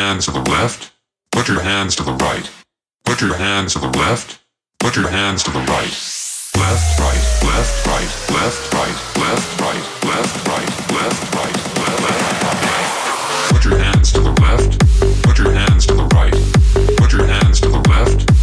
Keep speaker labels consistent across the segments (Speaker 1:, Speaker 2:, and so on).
Speaker 1: hands to the left. Put your hands to the right. Put your hands to the left. Put your hands to the right. Left, right, left, right, left, right, left, right, left, right, left, right, left, left. Put your hands to the left. Put your hands to the right. Put your hands to the left.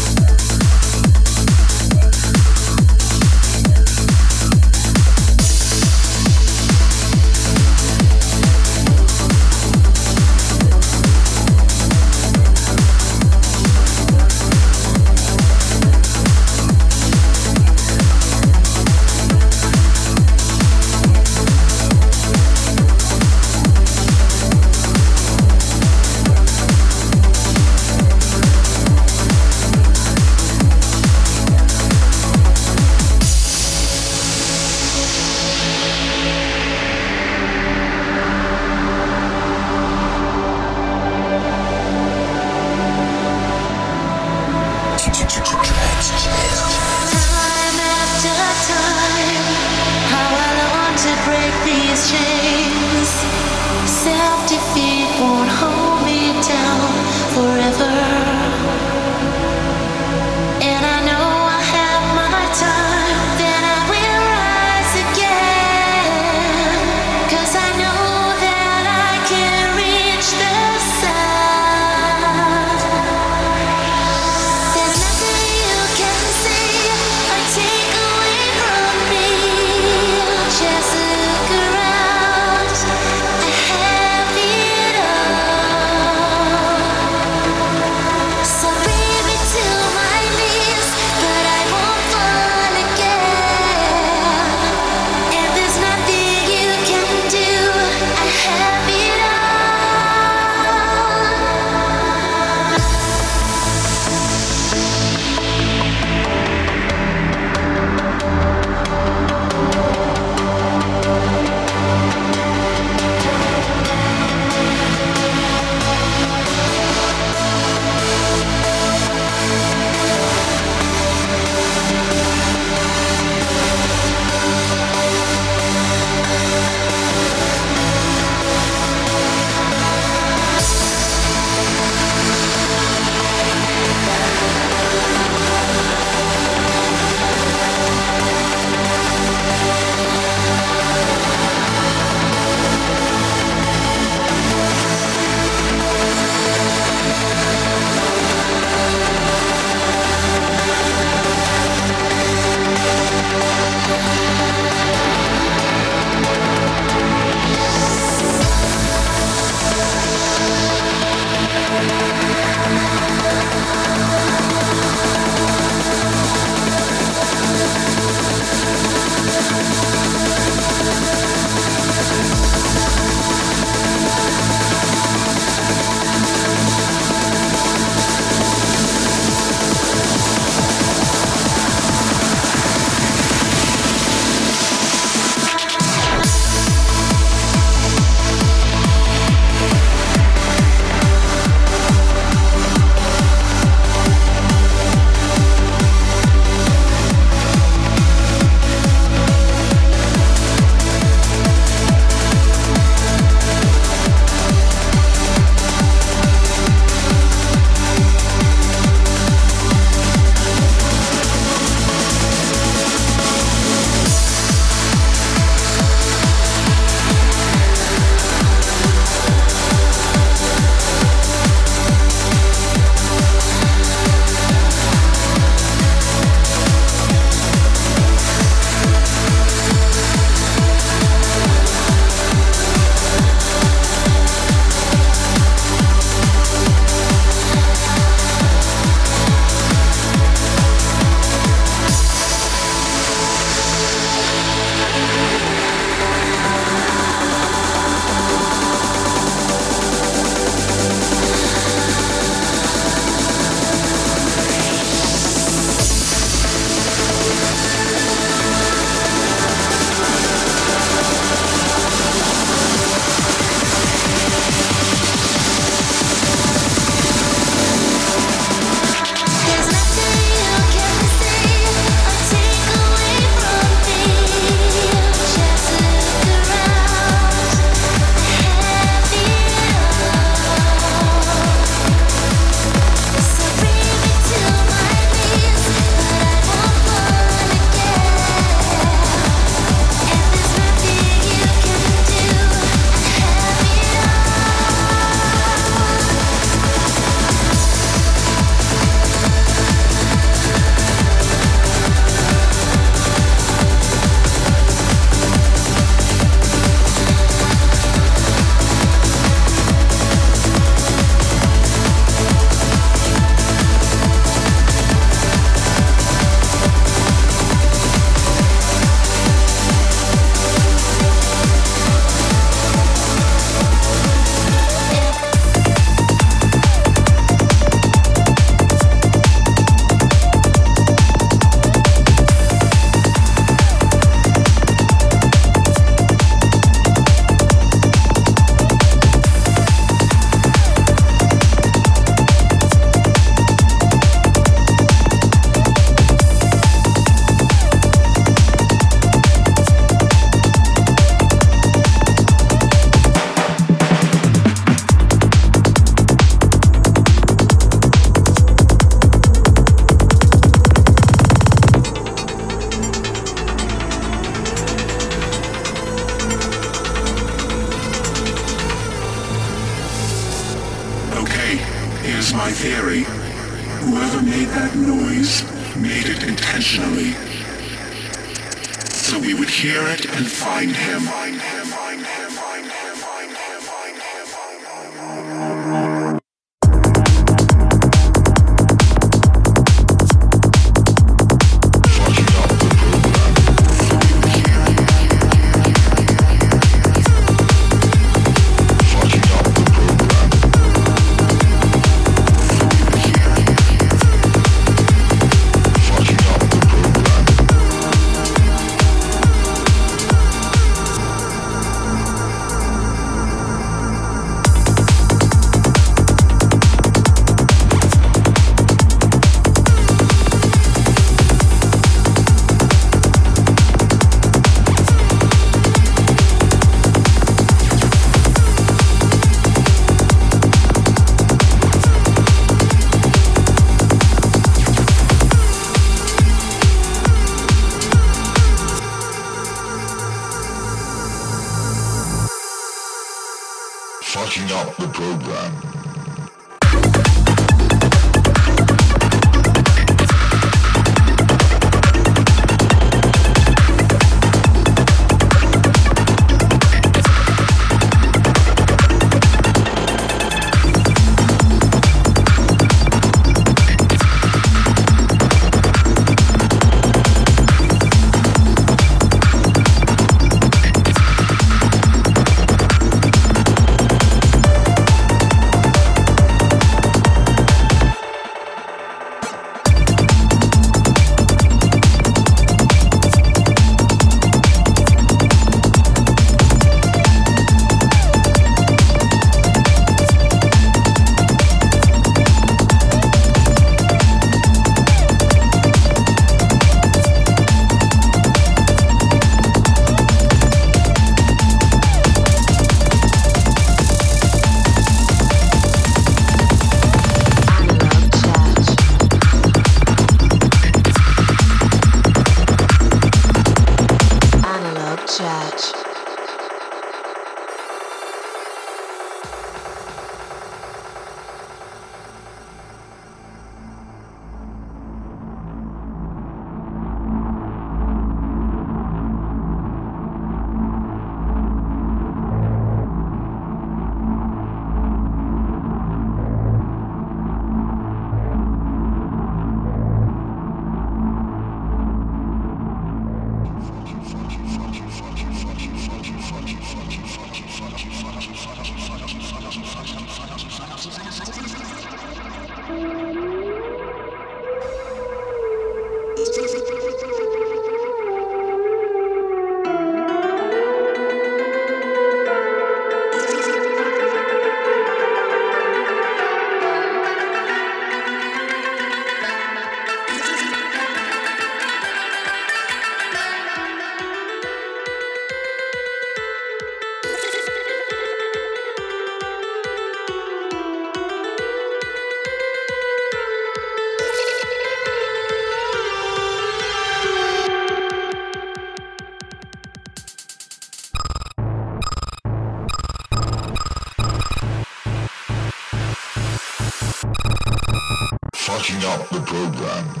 Speaker 1: program.